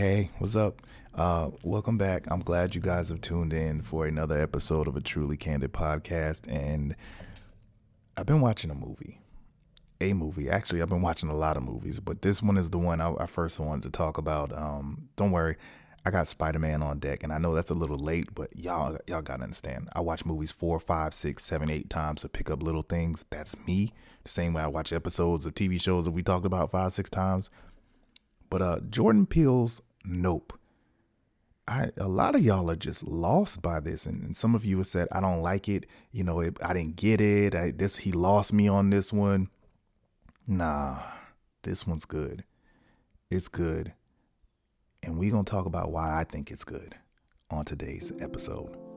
Hey, what's up? Uh, welcome back. I'm glad you guys have tuned in for another episode of a truly candid podcast. And I've been watching a movie, a movie. Actually, I've been watching a lot of movies, but this one is the one I, I first wanted to talk about. Um, don't worry, I got Spider Man on deck, and I know that's a little late, but y'all, y'all gotta understand. I watch movies four, five, six, seven, eight times to pick up little things. That's me. The same way I watch episodes of TV shows that we talked about five, six times. But uh, Jordan Peele's Nope. I, a lot of y'all are just lost by this, and, and some of you have said I don't like it. You know, it, I didn't get it. I, this he lost me on this one. Nah, this one's good. It's good, and we're gonna talk about why I think it's good on today's episode.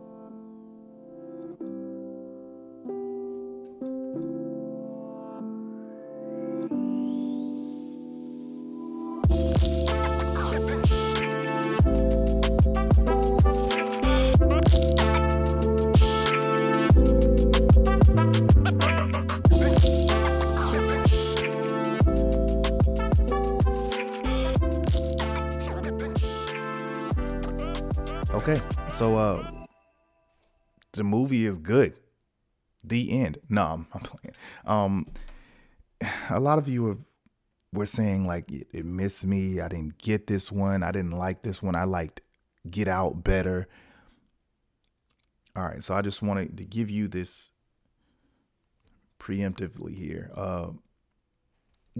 The movie is good. The end. No, I'm, I'm playing. Um, a lot of you have were saying like it, it missed me. I didn't get this one. I didn't like this one. I liked Get Out better. All right, so I just wanted to give you this preemptively here. Uh,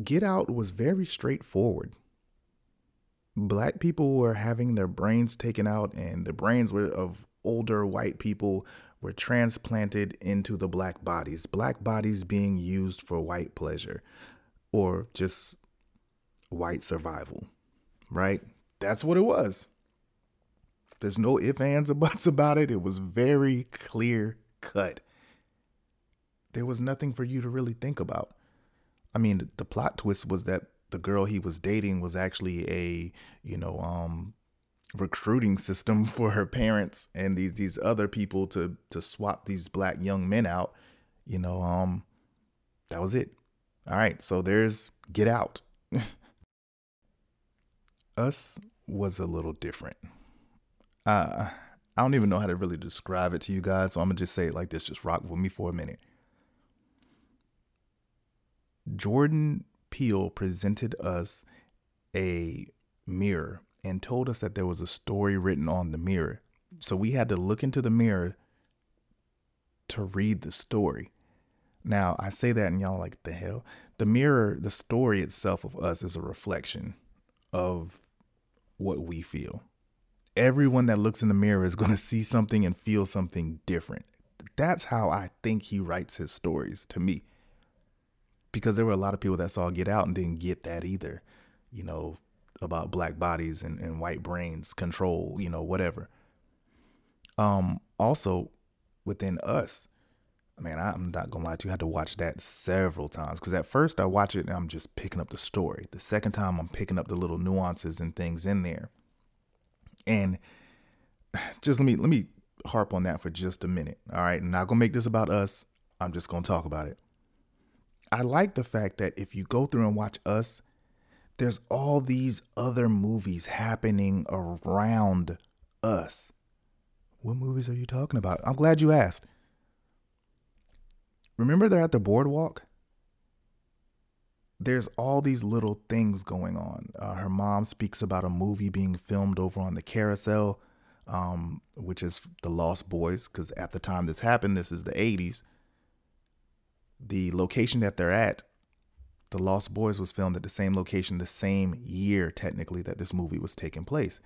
Get Out was very straightforward black people were having their brains taken out and the brains were of older white people were transplanted into the black bodies black bodies being used for white pleasure or just white survival right? That's what it was. There's no ifs ands or buts about it. It was very clear cut. There was nothing for you to really think about. I mean the plot twist was that the girl he was dating was actually a you know um recruiting system for her parents and these these other people to to swap these black young men out you know um that was it. All right so there's get out. Us was a little different. Uh i don't even know how to really describe it to you guys so i'm gonna just say it like this just rock with me for a minute. Jordan Peele presented us a mirror and told us that there was a story written on the mirror. So we had to look into the mirror to read the story. Now, I say that and y'all like, the hell? The mirror, the story itself of us is a reflection of what we feel. Everyone that looks in the mirror is going to see something and feel something different. That's how I think he writes his stories to me because there were a lot of people that saw Get Out and didn't get that either, you know, about black bodies and, and white brains control, you know, whatever. Um, also within us, man, I'm not gonna lie to you, I had to watch that several times because at first I watch it and I'm just picking up the story. The second time I'm picking up the little nuances and things in there. And just let me let me harp on that for just a minute. All right. Not gonna make this about us. I'm just gonna talk about it. I like the fact that if you go through and watch us, there's all these other movies happening around us. What movies are you talking about? I'm glad you asked. Remember they're at the boardwalk? There's all these little things going on. Uh, her mom speaks about a movie being filmed over on the carousel, um, which is The Lost Boys, because at the time this happened, this is the 80s the location that they're at, The Lost Boys was filmed at the same location the same year, technically, that this movie was taking place.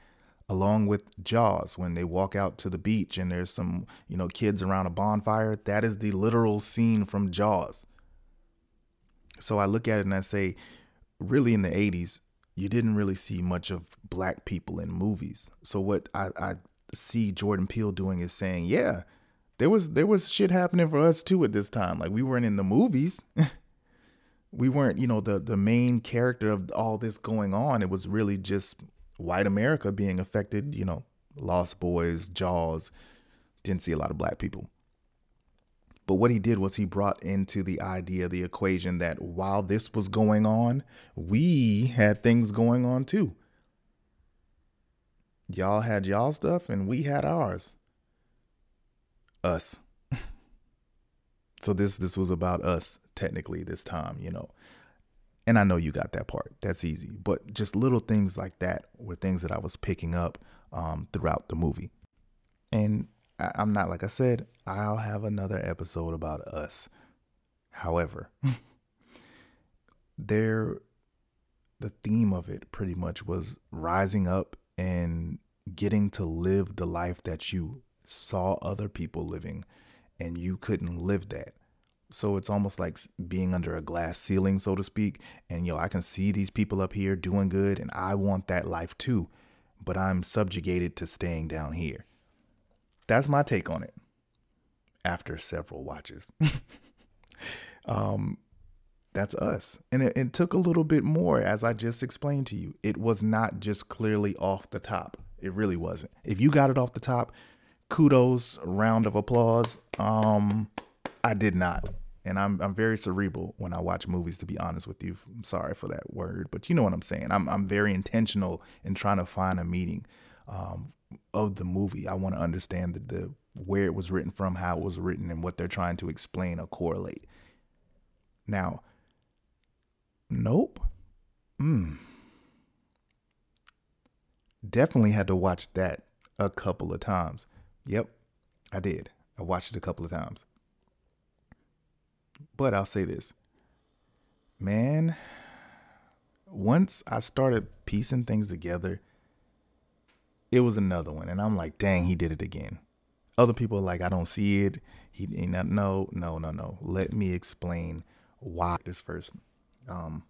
Along with Jaws, when they walk out to the beach and there's some, you know, kids around a bonfire, that is the literal scene from Jaws. So I look at it and I say, really in the 80s, you didn't really see much of black people in movies. So what I, I see Jordan Peele doing is saying, yeah, there was there was shit happening for us too at this time. Like we weren't in the movies. we weren't, you know, the the main character of all this going on. It was really just white America being affected, you know, Lost Boys, Jaws. Didn't see a lot of black people. But what he did was he brought into the idea, the equation that while this was going on, we had things going on too. Y'all had y'all stuff and we had ours. Us. so this this was about us technically this time, you know. And I know you got that part. That's easy. But just little things like that were things that I was picking up um, throughout the movie. And I, I'm not, like I said, I'll have another episode about us. However, there, the theme of it pretty much was rising up and getting to live the life that you saw other people living and you couldn't live that. So it's almost like being under a glass ceiling, so to speak. And, yo, I can see these people up here doing good, and I want that life too, but I'm subjugated to staying down here. That's my take on it after several watches. um, that's us. And it, it took a little bit more, as I just explained to you. It was not just clearly off the top. It really wasn't. If you got it off the top, kudos, round of applause. Um, I did not. And I'm I'm very cerebral when I watch movies to be honest with you. I'm sorry for that word, but you know what I'm saying. I'm I'm very intentional in trying to find a meaning um, of the movie. I want to understand the, the where it was written from, how it was written, and what they're trying to explain or correlate. Now, nope. Mm. Definitely had to watch that a couple of times. Yep, I did. I watched it a couple of times. But I'll say this man, once I started piecing things together, it was another one. And I'm like, dang, he did it again. Other people are like, I don't see it. He not no, no, no, no. Let me explain why this first. Um,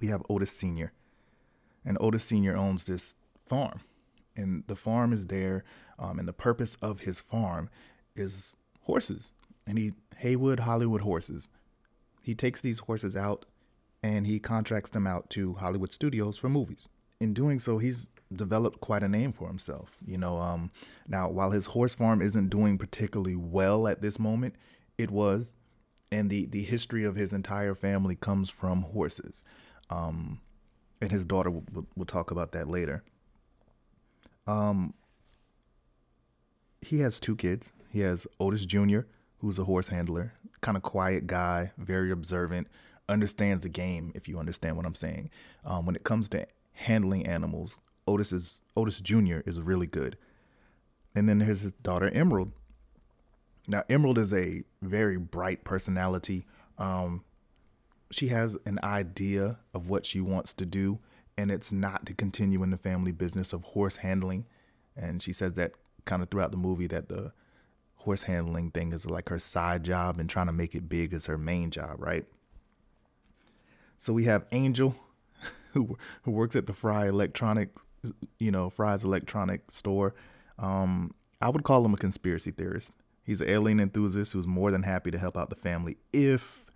we have Otis Sr. And Otis Sr. owns this farm. And the farm is there. Um, and the purpose of his farm is horses and he Haywood Hollywood horses. He takes these horses out and he contracts them out to Hollywood studios for movies. In doing so, he's developed quite a name for himself. You know, um, now while his horse farm isn't doing particularly well at this moment, it was, and the the history of his entire family comes from horses. Um, and his daughter will, will, will talk about that later. Um, he has two kids. He has Otis Jr., who's a horse handler, kind of quiet guy, very observant, understands the game. If you understand what I'm saying, um, when it comes to handling animals, Otis is Otis Jr. is really good. And then there's his daughter Emerald. Now Emerald is a very bright personality. Um, she has an idea of what she wants to do, and it's not to continue in the family business of horse handling. And she says that kind of throughout the movie that the horse handling thing is like her side job and trying to make it big as her main job, right? So we have Angel, who who works at the Fry Electronic, you know, Fry's Electronic store. Um, I would call him a conspiracy theorist. He's an alien enthusiast who's more than happy to help out the family if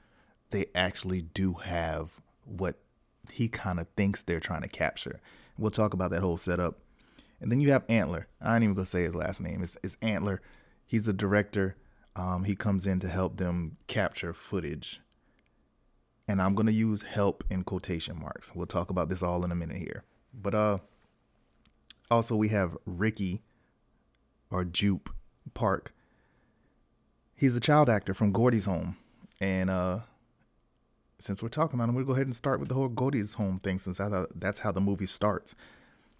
they actually do have what he kind of thinks they're trying to capture. We'll talk about that whole setup. And then you have Antler. I ain't even gonna say his last name. It's, it's Antler. He's a director. Um, he comes in to help them capture footage. And I'm gonna use help in quotation marks. We'll talk about this all in a minute here. But uh also we have Ricky or Jupe Park. He's a child actor from Gordy's home. And uh since we're talking about him, we'll go ahead and start with the whole Gordy's home thing since that's how the movie starts.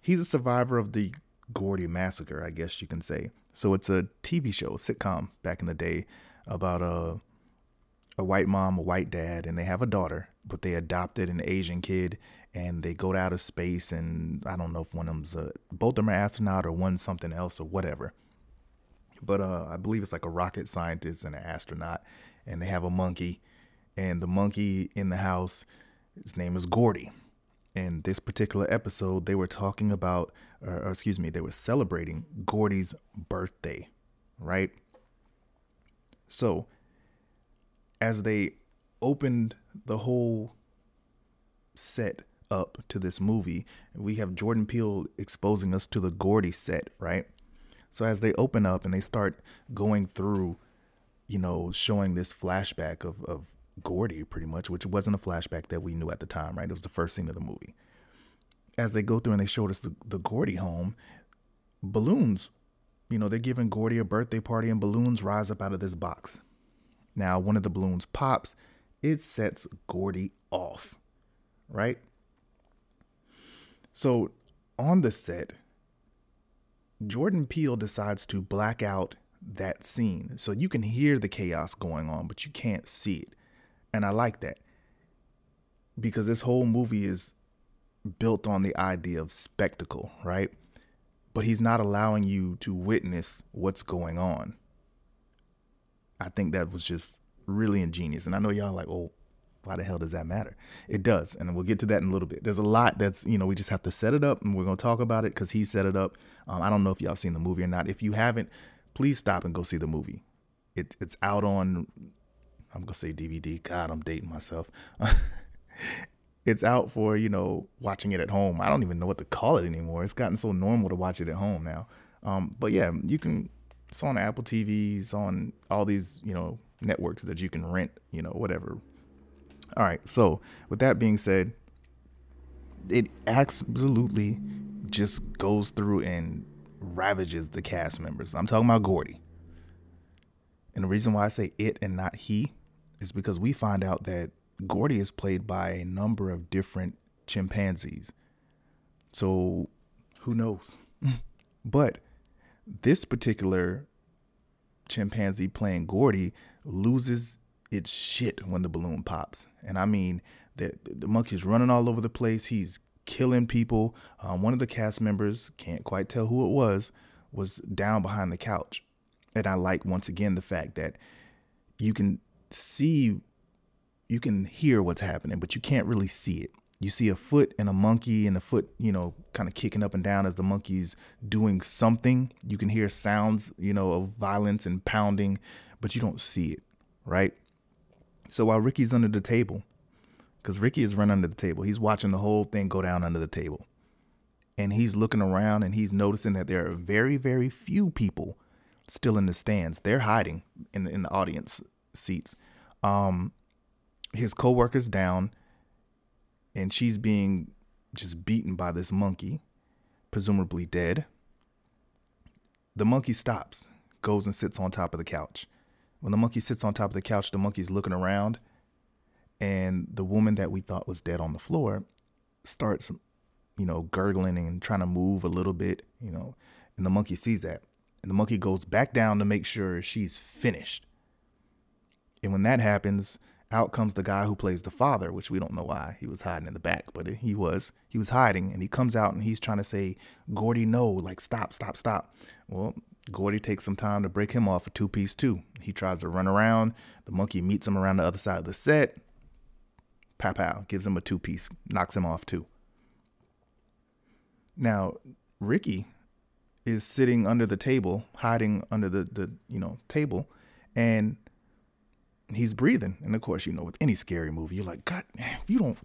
He's a survivor of the Gordy massacre, I guess you can say. So it's a TV show, a sitcom back in the day about a a white mom, a white dad, and they have a daughter, but they adopted an Asian kid and they go to outer space and I don't know if one of them's a, both of them are astronaut or one something else or whatever. But uh, I believe it's like a rocket scientist and an astronaut, and they have a monkey, and the monkey in the house, his name is Gordy. In this particular episode, they were talking about or, or excuse me, they were celebrating Gordy's birthday, right? So, as they opened the whole set up to this movie, we have Jordan Peele exposing us to the Gordy set, right? So as they open up and they start going through, you know, showing this flashback of, of Gordy pretty much, which wasn't a flashback that we knew at the time, right? It was the first scene of the movie as they go through and they showed us the, the Gordy home, balloons, you know, they're giving Gordy a birthday party and balloons rise up out of this box. Now, one of the balloons pops, it sets Gordy off, right? So on the set, Jordan Peele decides to black out that scene. So you can hear the chaos going on, but you can't see it. And I like that because this whole movie is built on the idea of spectacle, right? But he's not allowing you to witness what's going on. I think that was just really ingenious. And I know y'all like, oh, why the hell does that matter? It does. And we'll get to that in a little bit. There's a lot that's, you know, we just have to set it up and we're going to talk about it because he set it up. Um, I don't know if y'all seen the movie or not. If you haven't, please stop and go see the movie. It, it's out on, I'm to say DVD. God, I'm dating myself. it's out for, you know, watching it at home. I don't even know what to call it anymore. It's gotten so normal to watch it at home now. Um, but yeah, you can, it's on Apple TVs, on all these, you know, networks that you can rent, you know, whatever. All right. So, with that being said, it absolutely just goes through and ravages the cast members. I'm talking about Gordy. And the reason why I say it and not he is because we find out that Gordy is played by a number of different chimpanzees. So who knows? but this particular chimpanzee playing Gordy loses its shit when the balloon pops. And I mean, the, the monkey's running all over the place. He's killing people. Um, one of the cast members, can't quite tell who it was, was down behind the couch. And I like, once again, the fact that you can see, you can hear what's happening, but you can't really see it. You see a foot and a monkey and a foot, you know, kind of kicking up and down as the monkey's doing something. You can hear sounds, you know, of violence and pounding, but you don't see it, right? So while Ricky's under the table, because Ricky is run under the table, he's watching the whole thing go down under the table. And he's looking around and he's noticing that there are very, very few people still in the stands. They're hiding in the, in the audience seats. Um, his coworker's down, and she's being just beaten by this monkey, presumably dead. The monkey stops, goes and sits on top of the couch. When the monkey sits on top of the couch, the monkey's looking around, and the woman that we thought was dead on the floor starts, you know, gurgling and trying to move a little bit, you know, and the monkey sees that. And the monkey goes back down to make sure she's finished. And when that happens, out comes the guy who plays the father, which we don't know why he was hiding in the back, but he was. He was hiding, and he comes out and he's trying to say, "Gordy, no! Like stop, stop, stop." Well, Gordy takes some time to break him off a two piece too. He tries to run around. The monkey meets him around the other side of the set. Pow pow, gives him a two piece, knocks him off too. Now, Ricky is sitting under the table, hiding under the, the you know table, and he's breathing. And of course, you know, with any scary movie, you're like, God, you don't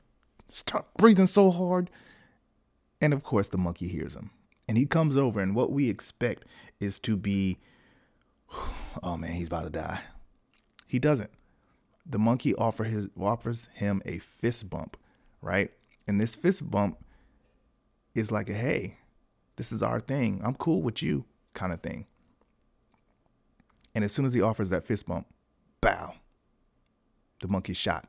stop breathing so hard. And of course, the monkey hears him and he comes over, and what we expect is to be, oh man, he's about to die. He doesn't. The monkey offer his, offers him a fist bump, right? And this fist bump is like a hey, this is our thing. I'm cool with you kind of thing. And as soon as he offers that fist bump, bow, the monkey shot.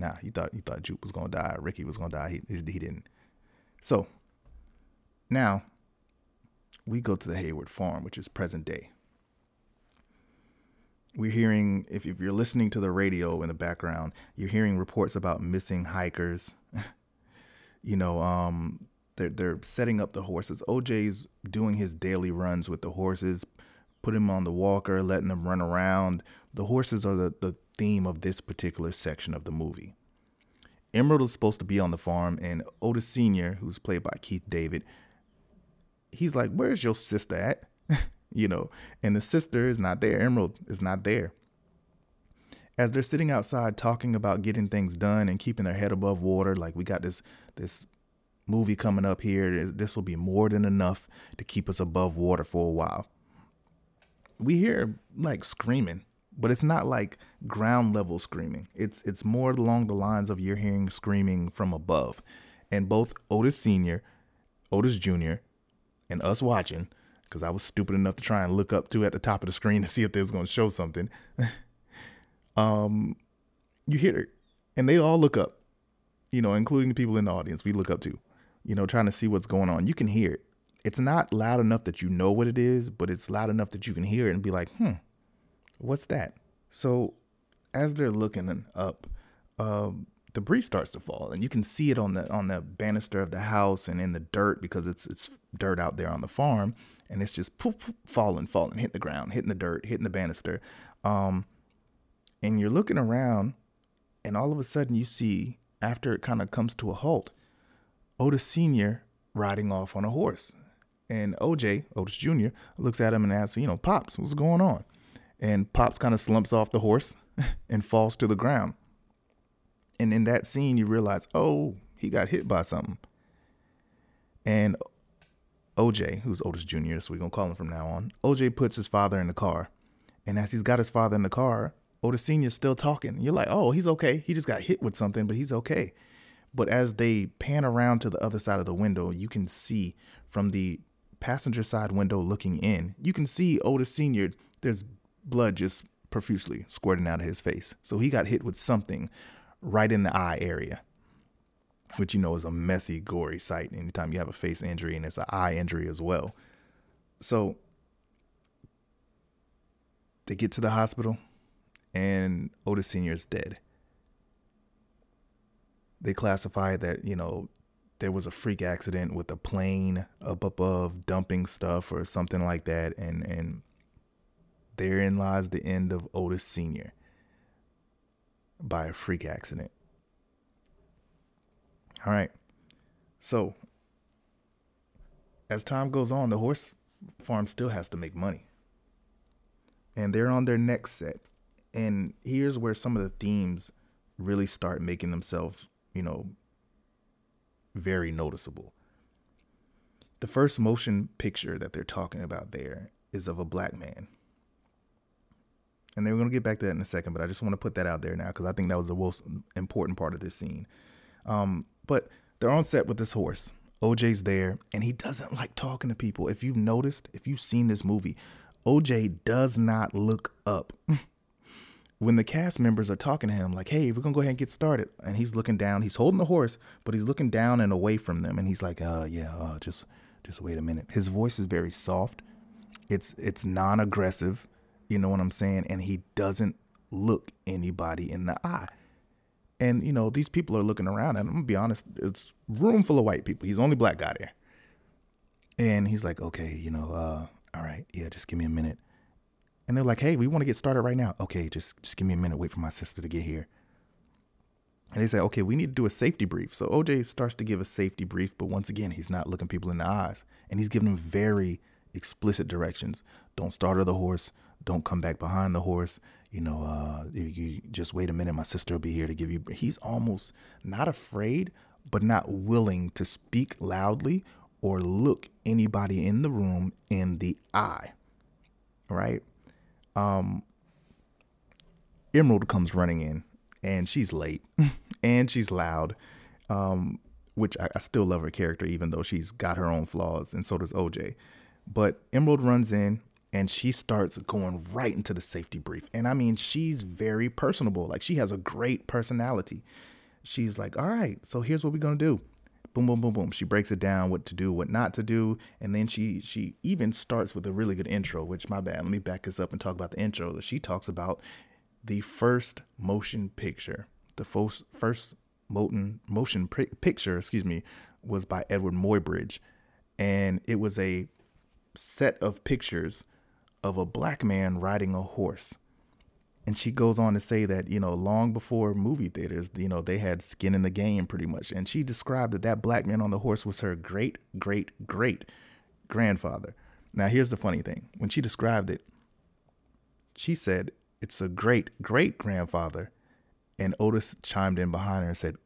Nah, he thought he thought Jupe was gonna die, Ricky was gonna die. He, he didn't. So now, we go to the Haywood Farm, which is present day. We're hearing, if, if you're listening to the radio in the background, you're hearing reports about missing hikers. you know, um, they're, they're setting up the horses. OJ's doing his daily runs with the horses, putting him on the walker, letting them run around. The horses are the, the theme of this particular section of the movie. Emerald is supposed to be on the farm, and Otis Sr., who's played by Keith David, he's like, Where's your sister at? you know, and the sister is not there. Emerald is not there. As they're sitting outside talking about getting things done and keeping their head above water, like we got this this movie coming up here. This will be more than enough to keep us above water for a while. We hear like screaming, but it's not like ground level screaming. It's it's more along the lines of you're hearing screaming from above. And both Otis Sr., Otis Jr., and us watching, because I was stupid enough to try and look up to at the top of the screen to see if they was to show something. um, you hear it, and they all look up, you know, including the people in the audience we look up to, you know, trying to see what's going on. You can hear it. It's not loud enough that you know what it is, but it's loud enough that you can hear it and be like, hmm, what's that? So as they're looking up, um, debris starts to fall, and you can see it on the on the banister of the house and in the dirt because it's it's dirt out there on the farm, and it's just poof, poof, falling, falling, hitting the ground, hitting the dirt, hitting the banister. Um, and you're looking around, and all of a sudden you see after it kind of comes to a halt, Otis Senior riding off on a horse, and OJ Otis Jr. looks at him and asks, you know, Pops, what's going on? And Pops kind of slumps off the horse and falls to the ground. And in that scene, you realize, oh, he got hit by something. And OJ, who's Otis Jr., so we're going to call him from now on, OJ puts his father in the car. And as he's got his father in the car, Otis Sr.'s still talking. You're like, oh, he's okay. He just got hit with something, but he's okay. But as they pan around to the other side of the window, you can see from the passenger side window looking in, you can see Otis Sr., there's blood just profusely squirting out of his face. So he got hit with something right in the eye area, which you know is a messy, gory sight anytime you have a face injury and it's an eye injury as well. So they get to the hospital and Otis Sr. is dead. They classify that, you know, there was a freak accident with a plane up above dumping stuff or something like that and and therein lies the end of Otis Sr. by a freak accident. All right. So, as time goes on, the horse farm still has to make money. And they're on their next set. And here's where some of the themes really start making themselves, you know, very noticeable. The first motion picture that they're talking about there is of a black man and they're going to get back to that in a second, but I just want to put that out there now because I think that was the most important part of this scene. Um, but they're on set with this horse. OJ's there, and he doesn't like talking to people. If you've noticed, if you've seen this movie, OJ does not look up. when the cast members are talking to him, like, hey, we're gonna go ahead and get started. And he's looking down, he's holding the horse, but he's looking down and away from them. And he's like, uh, yeah, uh, just just wait a minute. His voice is very soft. It's it's non-aggressive. You know what I'm saying? And he doesn't look anybody in the eye. And you know, these people are looking around, and I'm gonna be honest, it's room full of white people. He's the only black guy there. And he's like, okay, you know, uh, all right, yeah, just give me a minute. And they're like, hey, we want to get started right now. Okay, just just give me a minute, wait for my sister to get here. And they say, okay, we need to do a safety brief. So OJ starts to give a safety brief, but once again, he's not looking people in the eyes. And he's giving them very explicit directions. Don't startle the horse don't come back behind the horse. You know, uh, you just wait a minute. My sister will be here to give you. He's almost not afraid, but not willing to speak loudly or look anybody in the room in the eye. Right? Um, Emerald comes running in, and she's late, and she's loud. Um, which I, I still love her character, even though she's got her own flaws, and so does OJ. But Emerald runs in, and she starts going right into the safety brief. And I mean, she's very personable. Like she has a great personality. She's like, "All right, so here's what we're going to do." Boom boom boom boom. She breaks it down what to do, what not to do, and then she she even starts with a really good intro, which my bad. Let me back this up and talk about the intro. That she talks about the first motion picture. The first first motion motion picture, excuse me, was by Edward Muybridge, and it was a set of pictures of a black man riding a horse. And she goes on to say that, you know, long before movie theaters, you know, they had skin in the game pretty much. And she described that that black man on the horse was her great, great, great grandfather. Now, here's the funny thing when she described it, she said, it's a great, great grandfather. And Otis chimed in behind her and said,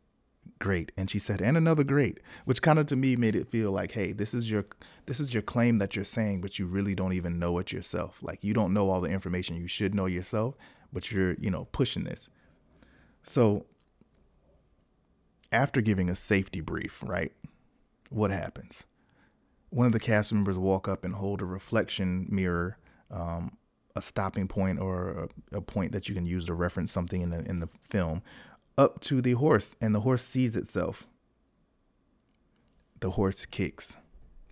great and she said and another great which kind of to me made it feel like hey this is your this is your claim that you're saying but you really don't even know it yourself like you don't know all the information you should know yourself but you're you know pushing this so after giving a safety brief, right? What happens? One of the cast members walk up and hold a reflection mirror, um, a stopping point or a, a, point that you can use to reference something in the in the film, up to the horse, and the horse sees itself. The horse kicks,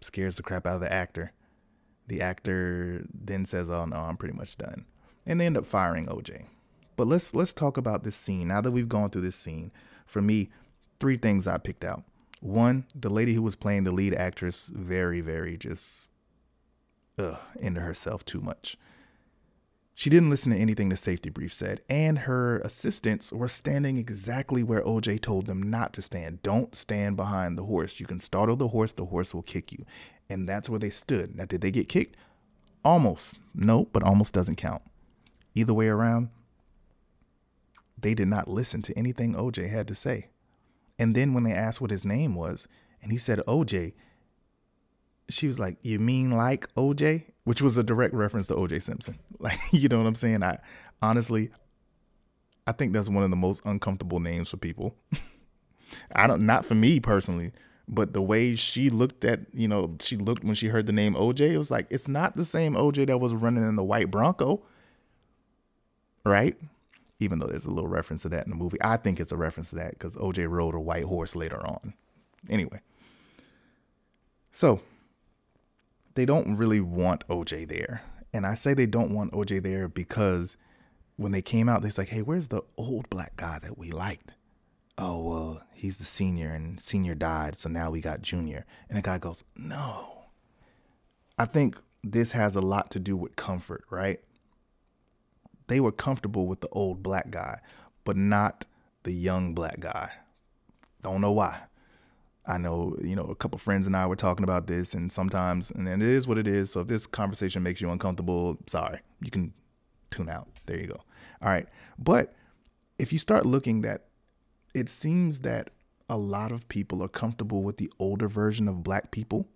scares the crap out of the actor. The actor then says, "Oh no, I'm pretty much done," and they end up firing OJ. But let's let's talk about this scene. Now that we've gone through this scene, for me, three things I picked out. One, the lady who was playing the lead actress, very, very just ugh, into herself too much. She didn't listen to anything the safety brief said, and her assistants were standing exactly where OJ told them not to stand. Don't stand behind the horse. You can startle the horse, the horse will kick you. And that's where they stood. Now, did they get kicked? Almost. No, but almost doesn't count. Either way around, they did not listen to anything OJ had to say. And then when they asked what his name was, and he said OJ, she was like, "You mean like OJ?" Which was a direct reference to OJ Simpson. Like, you know what I'm saying? I honestly, I think that's one of the most uncomfortable names for people. I don't, not for me personally, but the way she looked at, you know, she looked when she heard the name OJ, it was like it's not the same OJ that was running in the white Bronco, right? even though there's a little reference to that in the movie. I think it's a reference to that because OJ rode a white horse later on. Anyway, so they don't really want OJ there. And I say they don't want OJ there because when they came out, they're like, hey, where's the old black guy that we liked? Oh, well, he's the senior and senior died. So now we got junior. And the guy goes, no. I think this has a lot to do with comfort, right? they were comfortable with the old black guy, but not the young black guy. Don't know why. I know, you know, a couple friends and I were talking about this, and sometimes, and it is what it is. So if this conversation makes you uncomfortable, sorry, you can tune out. There you go. All right. But if you start looking that, it seems that a lot of people are comfortable with the older version of black people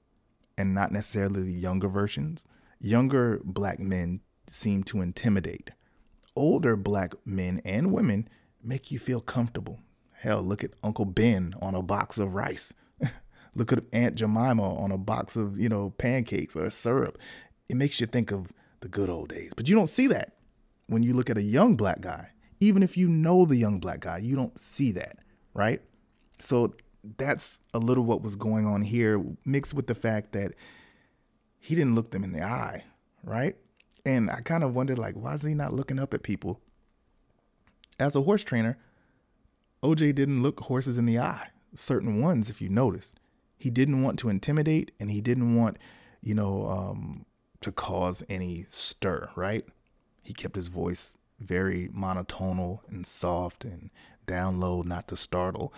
and not necessarily the younger versions. Younger black men seem to intimidate older black men and women make you feel comfortable. Hell, look at Uncle Ben on a box of rice. look at Aunt Jemima on a box of, you know, pancakes or syrup. It makes you think of the good old days. But you don't see that when you look at a young black guy. Even if you know the young black guy, you don't see that, right? So that's a little what was going on here, mixed with the fact that he didn't look them in the eye, right? And I kind of wondered, like, why is he not looking up at people? As a horse trainer, OJ didn't look horses in the eye, certain ones, if you noticed. He didn't want to intimidate and he didn't want, you know, um, to cause any stir, right? He kept his voice very monotonal and soft and down low, not to startle.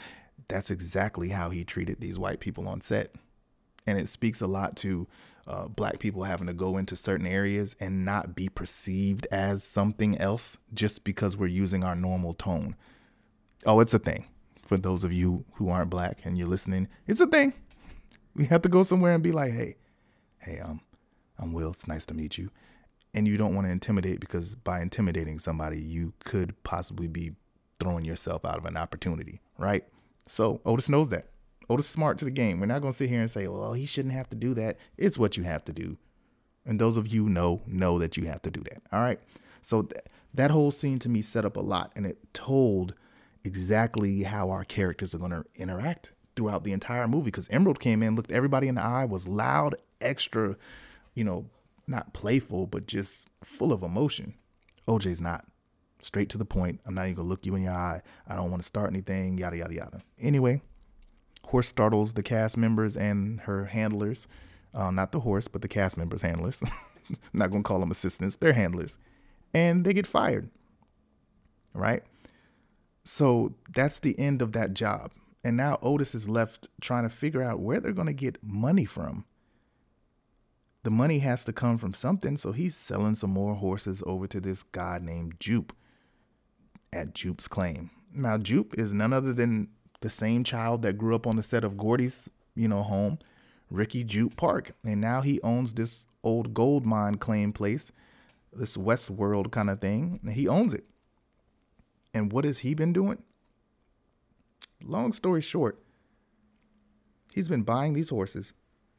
That's exactly how he treated these white people on set. And it speaks a lot to uh, black people having to go into certain areas and not be perceived as something else just because we're using our normal tone. Oh, it's a thing. For those of you who aren't black and you're listening, it's a thing. We have to go somewhere and be like, hey, hey, um, I'm Will. It's nice to meet you. And you don't want to intimidate because by intimidating somebody, you could possibly be throwing yourself out of an opportunity, right? So Otis knows that. Otis smart to the game. We're not going to sit here and say, well, he shouldn't have to do that. It's what you have to do. And those of you know, know that you have to do that. All right. So th- that whole scene to me set up a lot and it told exactly how our characters are going to interact throughout the entire movie. Because Emerald came in, looked everybody in the eye, was loud, extra, you know, not playful, but just full of emotion. OJ's not. Straight to the point. I'm not even to look you in your eye. I don't want to start anything, yada, yada, yada. Anyway, Horse startles the cast members and her handlers. Uh, not the horse, but the cast members' handlers. Not going to call them assistants, they're handlers. And they get fired. Right? So that's the end of that job. And now Otis is left trying to figure out where they're going to get money from. The money has to come from something, so he's selling some more horses over to this guy named Jupe at Jupe's claim. Now, Jupe is none other than the same child that grew up on the set of Gordy's, you know, home, Ricky Jupe Park. And now he owns this old gold mine claim place, this Westworld kind of thing. And he owns it. And what has he been doing? long story short, he's been buying these horses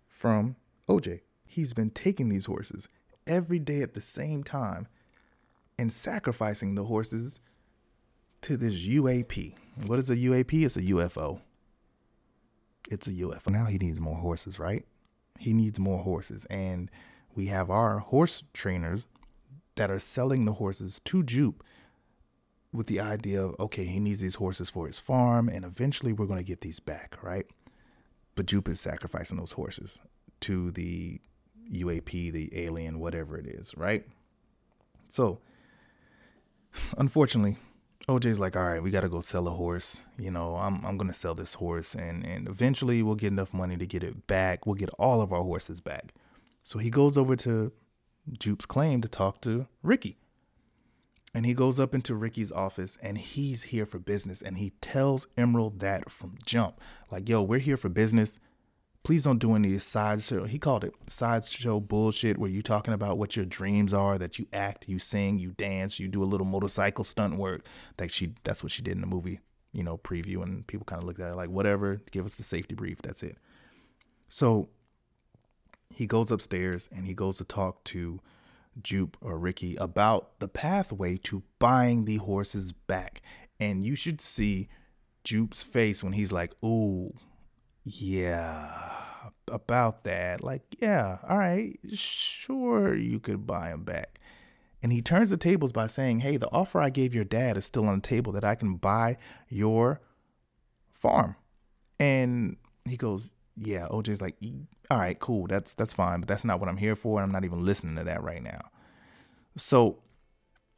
from OJ. He's been taking these horses every day at the same time and sacrificing the horses to this UAP. What is a UAP? It's a UFO. It's a UFO. Now he needs more horses, right? He needs more horses. And we have our horse trainers that are selling the horses to Jupe with the idea of, okay, he needs these horses for his farm, and eventually we're going to get these back, right? But Jupe is sacrificing those horses to the UAP, the alien, whatever it is, right? So, unfortunately, OJ's like, all right, we got to go sell a horse. You know, I'm I'm gonna sell this horse, and and eventually we'll get enough money to get it back. We'll get all of our horses back. So he goes over to Jupe's claim to talk to Ricky. And he goes up into Ricky's office and he's here for business. And he tells Emerald that from jump. Like, yo, we're here for business. Please don't do any sideshow. He called it sideshow bullshit where you talking about what your dreams are, that you act, you sing, you dance, you do a little motorcycle stunt work. That she that's what she did in the movie, you know, preview and people kind of looked at it like, whatever, give us the safety brief. That's it. So he goes upstairs and he goes to talk to Jupe or Ricky about the pathway to buying the horses back. And you should see Jupe's face when he's like, "Ooh, yeah, about that. Like, yeah, all right, sure, you could buy him back. And he turns the tables by saying, hey, the offer I gave your dad is still on the table that I can buy your farm. And he goes, yeah, OJ's like, all right, cool, that's that's fine, but that's not what I'm here for, and I'm not even listening to that right now. So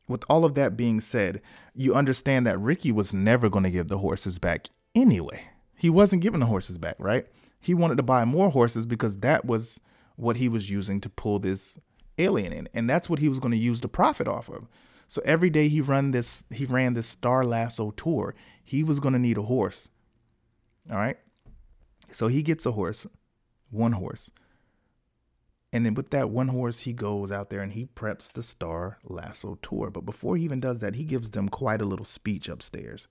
with all of that being said, you understand that Ricky was never going to give the horses back anyway. He wasn't giving the horses back, right? He wanted to buy more horses because that was what he was using to pull this alien in. And that's what he was going to use to profit off of. So every day he run this he ran this Star Lasso tour, he was going to need a horse. All right? So he gets a horse, one horse. And then with that one horse, he goes out there and he preps the Star Lasso tour. But before he even does that, he gives them quite a little speech upstairs.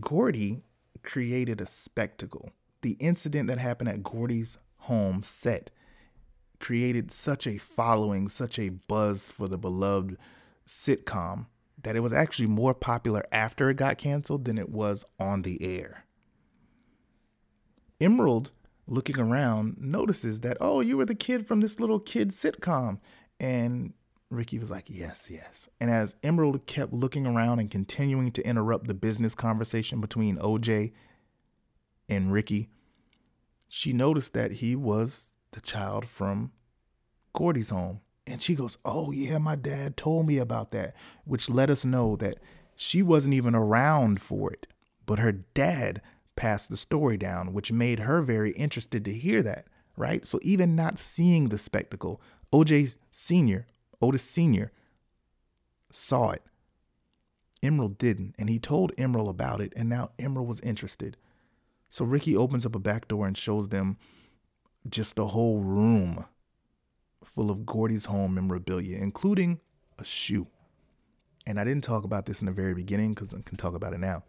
Gordy created a spectacle. The incident that happened at Gordy's home set created such a following, such a buzz for the beloved sitcom that it was actually more popular after it got canceled than it was on the air. Emerald, looking around, notices that, oh, you were the kid from this little kid sitcom. And Ricky was like, Yes, yes. And as Emerald kept looking around and continuing to interrupt the business conversation between OJ and Ricky, she noticed that he was the child from Gordy's home. And she goes, Oh, yeah, my dad told me about that, which let us know that she wasn't even around for it. But her dad passed the story down, which made her very interested to hear that, right? So even not seeing the spectacle, OJ Sr., Otis Sr. saw it. Emerald didn't, and he told Emerald about it, and now Emerald was interested. So Ricky opens up a back door and shows them just the whole room full of Gordy's home memorabilia, including a shoe. And I didn't talk about this in the very beginning because I can talk about it now.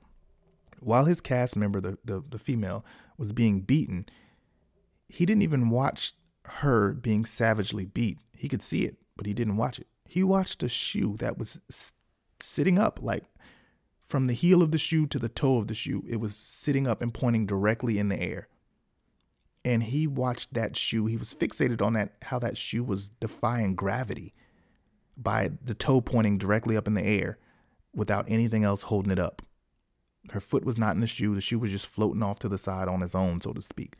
While his cast member, the, the, the female, was being beaten, he didn't even watch her being savagely beat. He could see it but he didn't watch it. He watched a shoe that was sitting up, like from the heel of the shoe to the toe of the shoe. It was sitting up and pointing directly in the air. And he watched that shoe. He was fixated on that, how that shoe was defying gravity by the toe pointing directly up in the air without anything else holding it up. Her foot was not in the shoe. The shoe was just floating off to the side on its own, so to speak,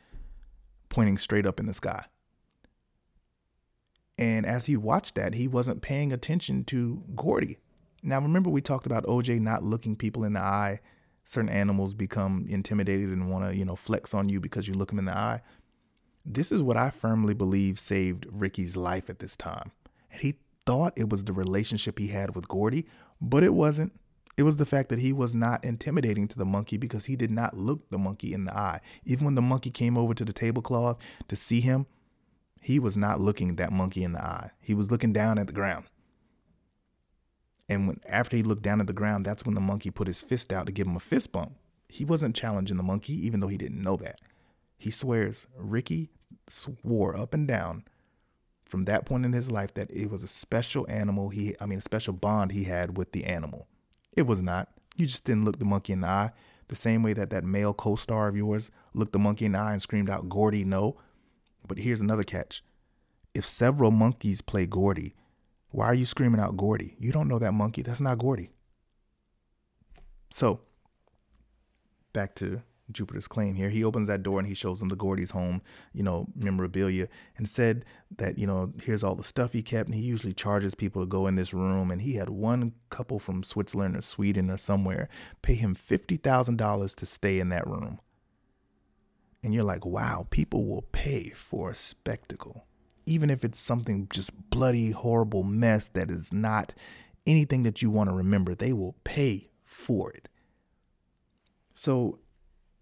pointing straight up in the sky. And as he watched that, he wasn't paying attention to Gordy. Now, remember, we talked about OJ not looking people in the eye. Certain animals become intimidated and want to, you know, flex on you because you look them in the eye. This is what I firmly believe saved Ricky's life at this time. And he thought it was the relationship he had with Gordy, but it wasn't. It was the fact that he was not intimidating to the monkey because he did not look the monkey in the eye. Even when the monkey came over to the tablecloth to see him, he was not looking that monkey in the eye. He was looking down at the ground. And when after he looked down at the ground, that's when the monkey put his fist out to give him a fist bump. He wasn't challenging the monkey, even though he didn't know that. He swears Ricky swore up and down from that point in his life that it was a special animal he I mean a special bond he had with the animal. It was not. You just didn't look the monkey in the eye the same way that that male co-star of yours looked the monkey in the eye and screamed out Gordy no. But here's another catch. If several monkeys play Gordy, why are you screaming out Gordy? You don't know that monkey. That's not Gordy. So, back to Jupiter's claim here. He opens that door and he shows them the Gordy's home, you know, memorabilia, and said that, you know, here's all the stuff he kept. And he usually charges people to go in this room. And he had one couple from Switzerland or Sweden or somewhere pay him $50,000 to stay in that room. And you're like, wow, people will pay for a spectacle. Even if it's something just bloody, horrible mess that is not anything that you want to remember, they will pay for it. So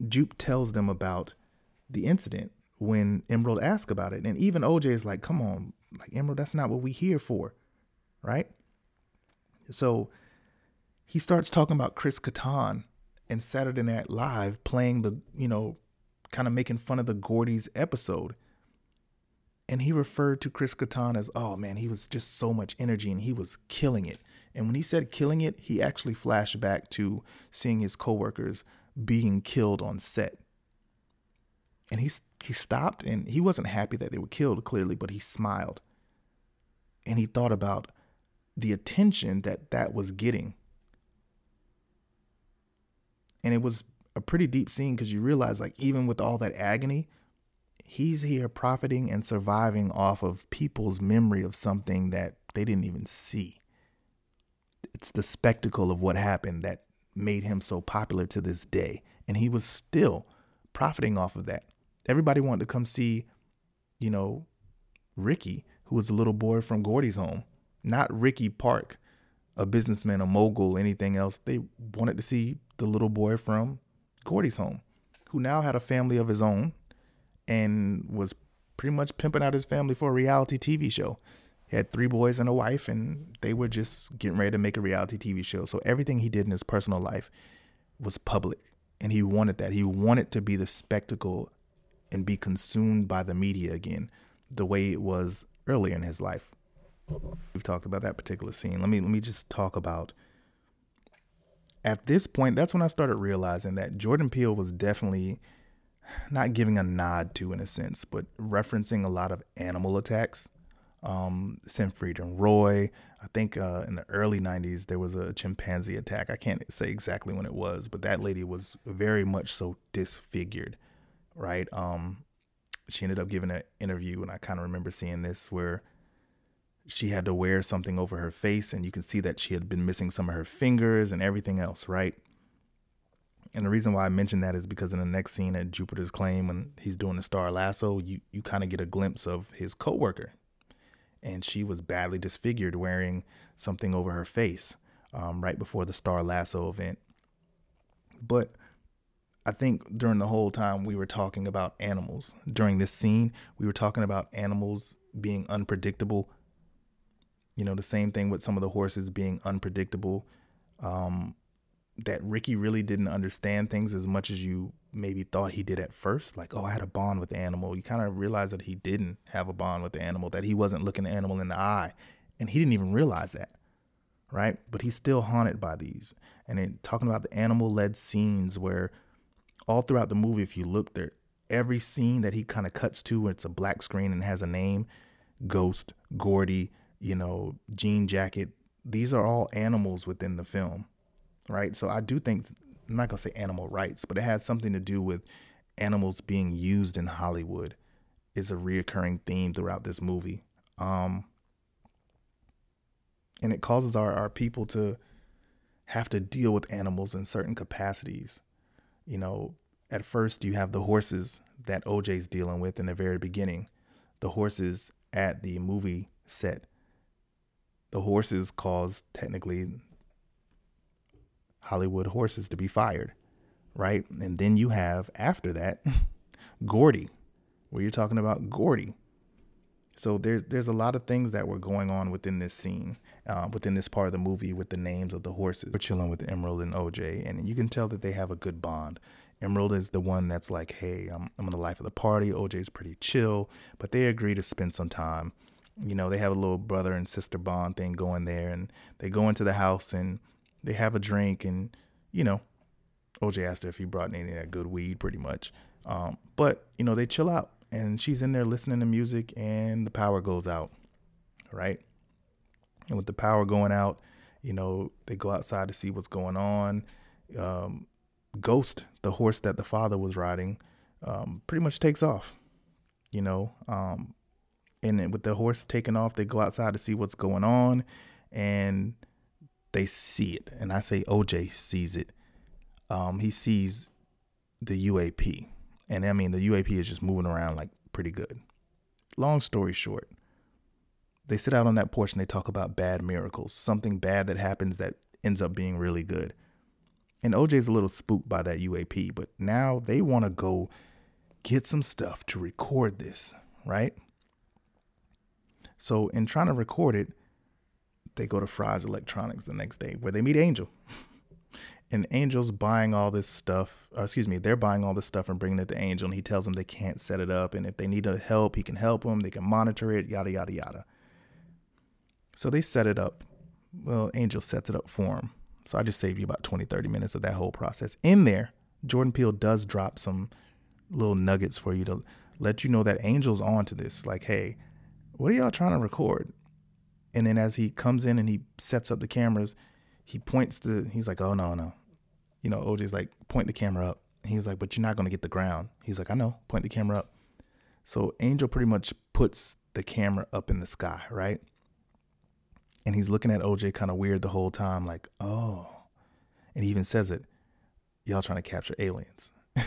Jupe tells them about the incident when Emerald asks about it. And even OJ is like, come on, like Emerald, that's not what we here for. Right? So he starts talking about Chris Kattan and Saturday Night Live playing the, you know, kind of making fun of the Gordy's episode. And he referred to Chris Kattan as, oh man, he was just so much energy and he was killing it. And when he said killing it, he actually flashed back to seeing his coworkers being killed on set. And he, he stopped and he wasn't happy that they were killed, clearly, but he smiled. And he thought about the attention that that was getting. And it was a pretty deep scene because you realize, like, even with all that agony, he's here profiting and surviving off of people's memory of something that they didn't even see. It's the spectacle of what happened that made him so popular to this day. And he was still profiting off of that. Everybody wanted to come see, you know, Ricky, who was a little boy from Gordy's home, not Ricky Park, a businessman, a mogul, anything else. They wanted to see the little boy from Gordy's home, who now had a family of his own and was pretty much pimping out his family for a reality TV show. He had three boys and a wife, and they were just getting ready to make a reality TV show. So everything he did in his personal life was public, and he wanted that. He wanted to be the spectacle and be consumed by the media again, the way it was earlier in his life. We've talked about that particular scene. Let me let me just talk about. At this point, that's when I started realizing that Jordan Peele was definitely not giving a nod to, in a sense, but referencing a lot of animal attacks um, Siegfried and Roy. I think uh, in the early 90s, there was a chimpanzee attack. I can't say exactly when it was, but that lady was very much so disfigured, right? Um, she ended up giving an interview, and I kind of remember seeing this where she had to wear something over her face, and you can see that she had been missing some of her fingers and everything else, right? And the reason why I mention that is because in the next scene at Jupiter's Claim, when he's doing the star lasso, you, you kind of get a glimpse of his coworker, and she was badly disfigured wearing something over her face um, right before the Star Lasso event. But I think during the whole time we were talking about animals. During this scene, we were talking about animals being unpredictable. You know, the same thing with some of the horses being unpredictable. Um, that Ricky really didn't understand things as much as you maybe thought he did at first. Like, oh, I had a bond with the animal. You kind of realize that he didn't have a bond with the animal, that he wasn't looking the animal in the eye. And he didn't even realize that. Right. But he's still haunted by these. And then talking about the animal led scenes where all throughout the movie, if you look there, every scene that he kind of cuts to, where it's a black screen and has a name Ghost, Gordy, you know, Jean Jacket. These are all animals within the film right? So I do think I'm not gonna say animal rights, but it has something to do with animals being used in Hollywood is a reoccurring theme throughout this movie. Um, and it causes our, our people to have to deal with animals in certain capacities. You know, at first you have the horses that OJ's dealing with in the very beginning, the horses at the movie set. The horses cause technically Hollywood horses to be fired, right? And then you have after that Gordy, where you're talking about Gordy. So there's there's a lot of things that were going on within this scene, uh, within this part of the movie with the names of the horses. We're chilling with Emerald and OJ, and you can tell that they have a good bond. Emerald is the one that's like, hey, I'm, I'm the life of the party. OJ's pretty chill, but they agree to spend some time. You know, they have a little brother and sister bond thing going there, and they go into the house and they have a drink, and you know, OJ asked her if he brought any of that good weed, pretty much. Um, but you know, they chill out, and she's in there listening to music, and the power goes out, right? And with the power going out, you know, they go outside to see what's going on. Um, Ghost, the horse that the father was riding, um, pretty much takes off, you know. Um, and with the horse taking off, they go outside to see what's going on, and they see it. And I say OJ sees it. Um, he sees the UAP, and I mean the UAP is just moving around like pretty good. Long story short, they sit out on that porch and they talk about bad miracles, something bad that happens that ends up being really good. And OJ's a little spooked by that UAP, but now they want to go get some stuff to record this, right? So, in trying to record it, they go to Fry's Electronics the next day where they meet Angel. and Angel's buying all this stuff, uh, excuse me, they're buying all this stuff and bringing it to Angel. And he tells them they can't set it up. And if they need help, he can help them. They can monitor it, yada, yada, yada. So they set it up. Well, Angel sets it up for him. So I just saved you about 20, 30 minutes of that whole process. In there, Jordan Peele does drop some little nuggets for you to let you know that Angel's on to this. Like, hey, what are y'all trying to record? And then as he comes in and he sets up the cameras, he points to, he's like, oh, no, no. You know, OJ's like, point the camera up. And he was like, but you're not going to get the ground. He's like, I know, point the camera up. So Angel pretty much puts the camera up in the sky, right? And he's looking at OJ kind of weird the whole time, like, oh. And he even says it, y'all trying to capture aliens.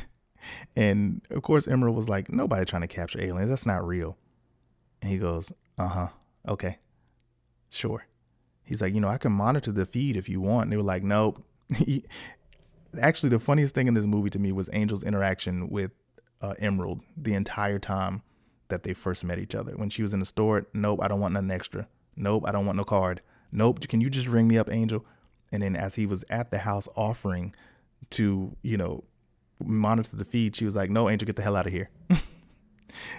and of course, Emerald was like, nobody trying to capture aliens. That's not real. And he goes, uh huh, okay, sure. He's like, you know, I can monitor the feed if you want. And they were like, nope. Actually, the funniest thing in this movie to me was Angel's interaction with uh, Emerald the entire time that they first met each other. When she was in the store, nope, I don't want nothing extra. Nope, I don't want no card. Nope, can you just ring me up, Angel? And then as he was at the house offering to, you know, monitor the feed, she was like, "No, Angel, get the hell out of here."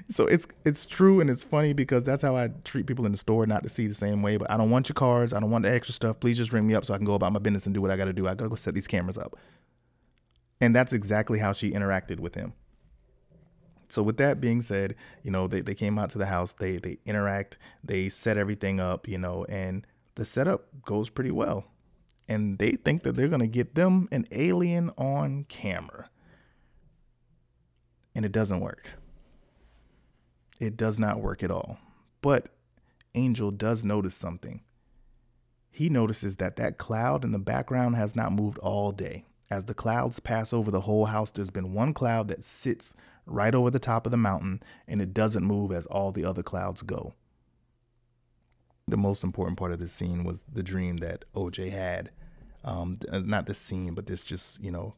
so it's it's true and it's funny because that's how I treat people in the store, not to see the same way. But I don't want your cards. I don't want the extra stuff. Please just ring me up so I can go about my business and do what I got to do. I got to go set these cameras up. And that's exactly how she interacted with him. So with that being said, you know, they, they came out to the house, they they interact, they set everything up, you know, and the setup goes pretty well. And they think that they're gonna get them an alien on camera. And it doesn't work. It does not work at all. But Angel does notice something. He notices that that cloud in the background has not moved all day. As the clouds pass over the whole house, there's been one cloud that sits right over the top of the mountain, and it doesn't move as all the other clouds go. The most important part of this scene was the dream that OJ had. Um, uh, not this scene, but this just, you know,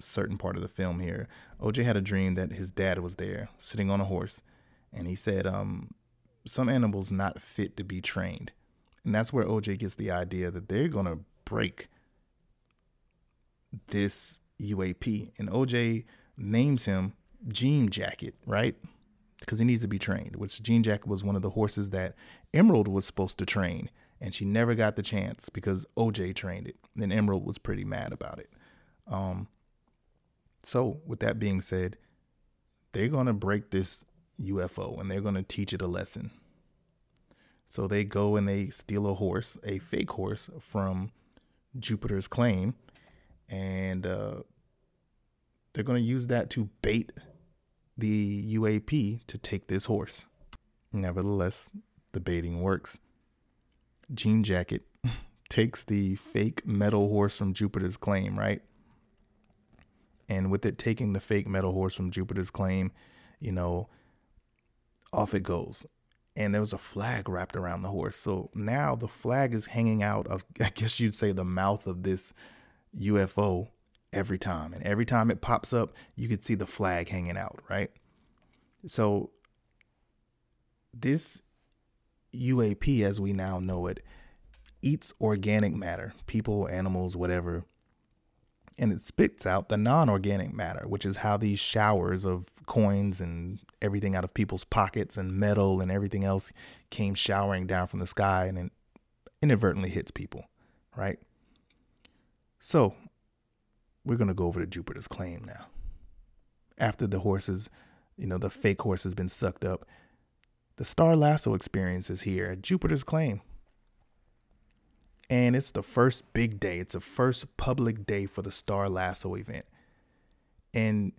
certain part of the film here. OJ had a dream that his dad was there sitting on a horse, and he said, um, some animals not fit to be trained. And that's where OJ gets the idea that they're going to break this UAP. And OJ names him Jean Jacket, right? Because he needs to be trained, which Jean Jacket was one of the horses that Emerald was supposed to train, and she never got the chance because OJ trained it. And Emerald was pretty mad about it. Um, so, with that being said, they're going to break this UFO and they're going to teach it a lesson. So they go and they steal a horse, a fake horse from Jupiter's claim, and uh, they're going to use that to bait the UAP to take this horse. Nevertheless, the baiting works. Jean Jacket takes the fake metal horse from Jupiter's claim, right? And with it taking the fake metal horse from Jupiter's claim, you know, off it goes. And there was a flag wrapped around the horse. So now the flag is hanging out of, I guess you'd say, the mouth of this UFO every time. And every time it pops up, you could see the flag hanging out, right? So this UAP, as we now know it, eats organic matter, people, animals, whatever, and it spits out the non organic matter, which is how these showers of coins and everything out of people's pockets and metal and everything else came showering down from the sky and it inadvertently hits people, right? So we're going to go over to Jupiter's claim now. After the horses, you know, the fake horse has been sucked up, the Star Lasso experience is here at Jupiter's claim. And it's the first big day. It's the first public day for the Star Lasso event. And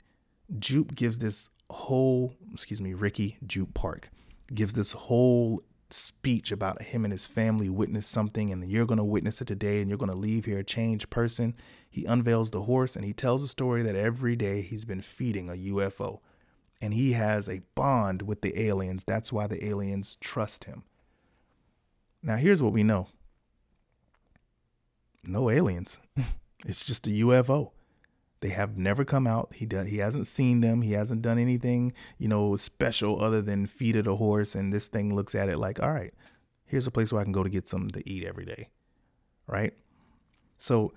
Jupe gives this whole, excuse me, Ricky Jupe Park gives this whole speech about him and his family witnessed something and you're going to witness it today and you're going to leave here a changed person. He unveils the horse and he tells a story that every day he's been feeding a UFO and he has a bond with the aliens. That's why the aliens trust him. Now, here's what we know no aliens, it's just a UFO. They have never come out. He does, he hasn't seen them. He hasn't done anything, you know, special other than feed it a horse. And this thing looks at it like, all right, here's a place where I can go to get something to eat every day. Right. So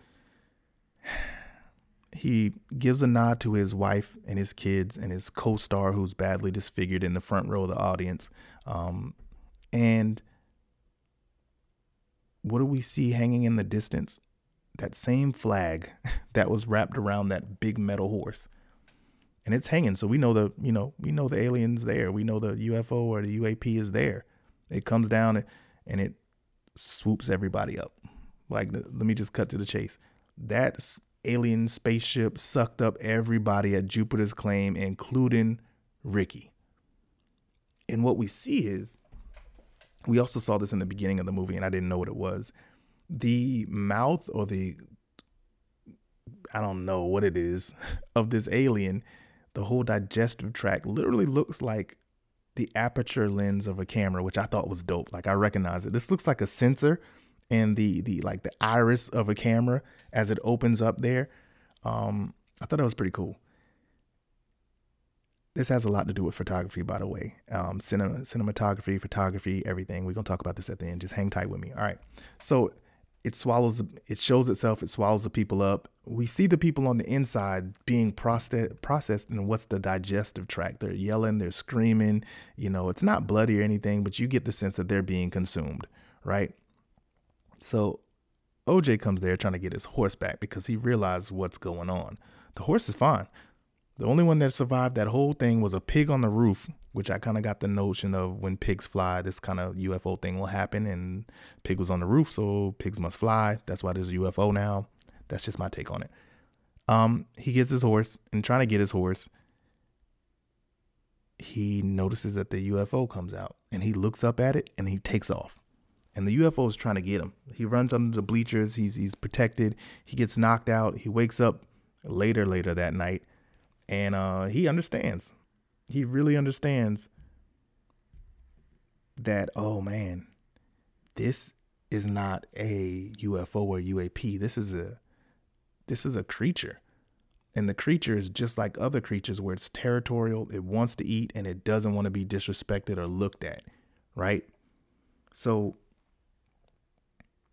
he gives a nod to his wife and his kids and his co-star who's badly disfigured in the front row of the audience. Um, and what do we see hanging in the distance? That same flag that was wrapped around that big metal horse. And it's hanging. So we know the, you know, we know the aliens there. We know the UFO or the UAP is there. It comes down and it swoops everybody up. Like, let me just cut to the chase. That alien spaceship sucked up everybody at Jupiter's claim, including Ricky. And what we see is, we also saw this in the beginning of the movie, and I didn't know what it was the mouth or the I don't know what it is of this alien, the whole digestive tract literally looks like the aperture lens of a camera, which I thought was dope. Like I recognize it. This looks like a sensor and the the like the iris of a camera as it opens up there. Um, I thought that was pretty cool. This has a lot to do with photography, by the way. Um, cinema, cinematography, photography, everything. We're gonna talk about this at the end. Just hang tight with me. All right. So it swallows it shows itself it swallows the people up. We see the people on the inside being processed processed and what's the digestive tract. They're yelling they're screaming you know it's not bloody or anything but you get the sense that they're being consumed right? So oj comes there trying to get his horse back because he realized what's going on. The horse is fine the only one that survived that whole thing was a pig on the roof, which I kind of got the notion of when pigs fly, this kind of UFO thing will happen. And pig was on the roof, so pigs must fly. That's why there's a UFO now. That's just my take on it. Um, he gets his horse and trying to get his horse, he notices that the UFO comes out and he looks up at it and he takes off. And the UFO is trying to get him. He runs under the bleachers. He's he's protected. He gets knocked out. He wakes up later later that night and uh, he understands. He really understands that. Oh man, this is not a UFO or UAP. This is a this is a creature. And the creature is just like other creatures where it's territorial, it wants to eat, and it doesn't want to be disrespected or looked at, right? So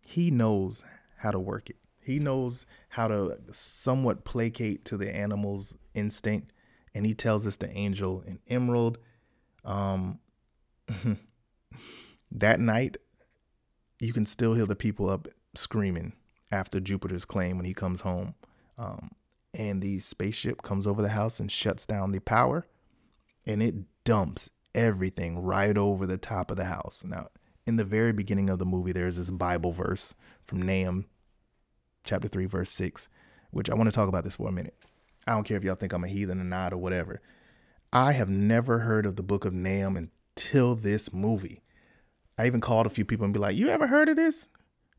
he knows how to work it. He knows how to somewhat placate to the animal's instinct, and he tells us the angel and Emerald. Um, that night, you can still hear the people up screaming after Jupiter's claim when he comes home. Um, and the spaceship comes over the house and shuts down the power, and it dumps everything right over the top of the house. Now, in the very beginning of the movie, there's this Bible verse from Nahum chapter 3, verse 6, which I want to talk about this for a minute. I don't care if y'all think I'm a heathen or not or whatever. I have never heard of the book of Nahum until this movie. I even called a few people and be like, "You ever heard of this?"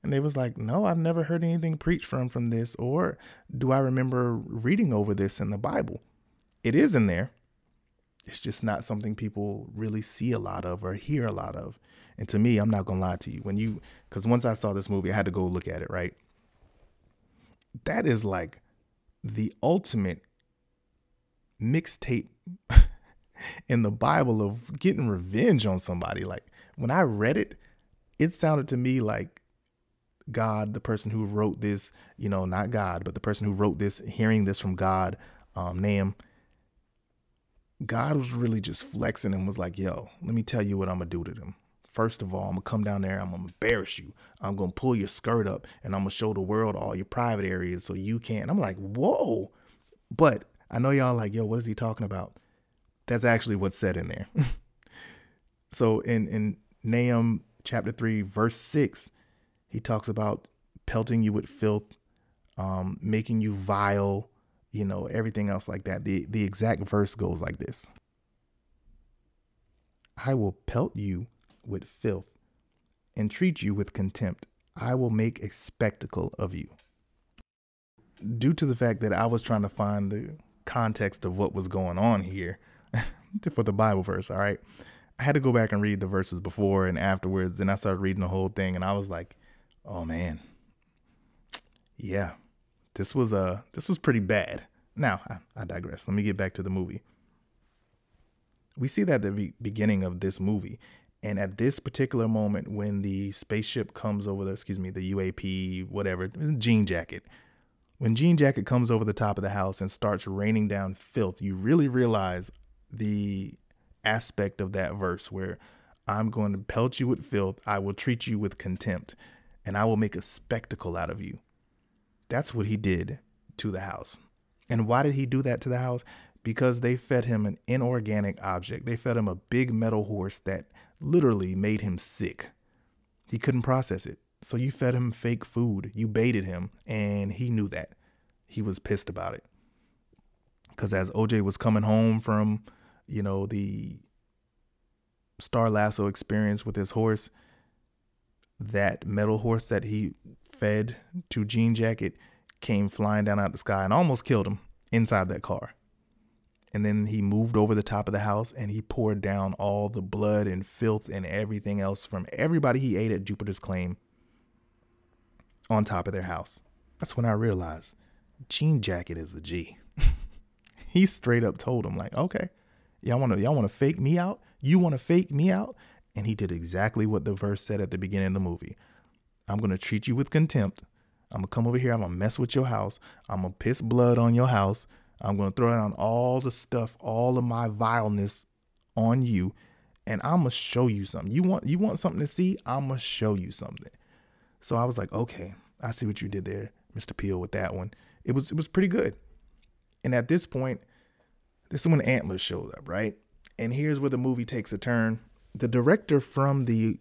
And they was like, "No, I've never heard anything preached from from this or do I remember reading over this in the Bible?" It is in there. It's just not something people really see a lot of or hear a lot of. And to me, I'm not going to lie to you. When you cuz once I saw this movie, I had to go look at it, right? that is like the ultimate mixtape in the Bible of getting revenge on somebody. Like when I read it, it sounded to me like God, the person who wrote this, you know, not God, but the person who wrote this, hearing this from God, um, Nahum, God was really just flexing and was like, yo, let me tell you what I'm gonna do to them. First of all, I'm gonna come down there, I'm gonna embarrass you. I'm gonna pull your skirt up and I'm gonna show the world all your private areas so you can't. I'm like, whoa. But I know y'all like, yo, what is he talking about? That's actually what's said in there. so in in Nahum chapter three, verse six, he talks about pelting you with filth, um, making you vile, you know, everything else like that. The the exact verse goes like this. I will pelt you with filth and treat you with contempt. I will make a spectacle of you. Due to the fact that I was trying to find the context of what was going on here for the Bible verse, all right, I had to go back and read the verses before and afterwards. And I started reading the whole thing and I was like, oh man, yeah, this was uh this was pretty bad. Now I, I digress. Let me get back to the movie. We see that at the beginning of this movie, and at this particular moment, when the spaceship comes over the, excuse me, the UAP, whatever, jean jacket, when jean jacket comes over the top of the house and starts raining down filth, you really realize the aspect of that verse where I'm going to pelt you with filth, I will treat you with contempt, and I will make a spectacle out of you. That's what he did to the house. And why did he do that to the house? Because they fed him an inorganic object. They fed him a big metal horse that literally made him sick. He couldn't process it. So you fed him fake food. You baited him, and he knew that. He was pissed about it. Because as OJ was coming home from, you know, the Star Lasso experience with his horse, that metal horse that he fed to Jean Jacket came flying down out the sky and almost killed him inside that car. And then he moved over the top of the house and he poured down all the blood and filth and everything else from everybody he ate at Jupiter's Claim on top of their house. That's when I realized Jean Jacket is a G. he straight up told him, like, okay, y'all wanna y'all wanna fake me out? You wanna fake me out? And he did exactly what the verse said at the beginning of the movie. I'm gonna treat you with contempt. I'm gonna come over here. I'm gonna mess with your house. I'm gonna piss blood on your house. I'm gonna throw down all the stuff, all of my vileness on you, and I'm gonna show you something. You want you want something to see? I'm gonna show you something. So I was like, okay, I see what you did there, Mr. Peele with that one. It was it was pretty good. And at this point, this is when Antlers shows up, right? And here's where the movie takes a turn. The director from the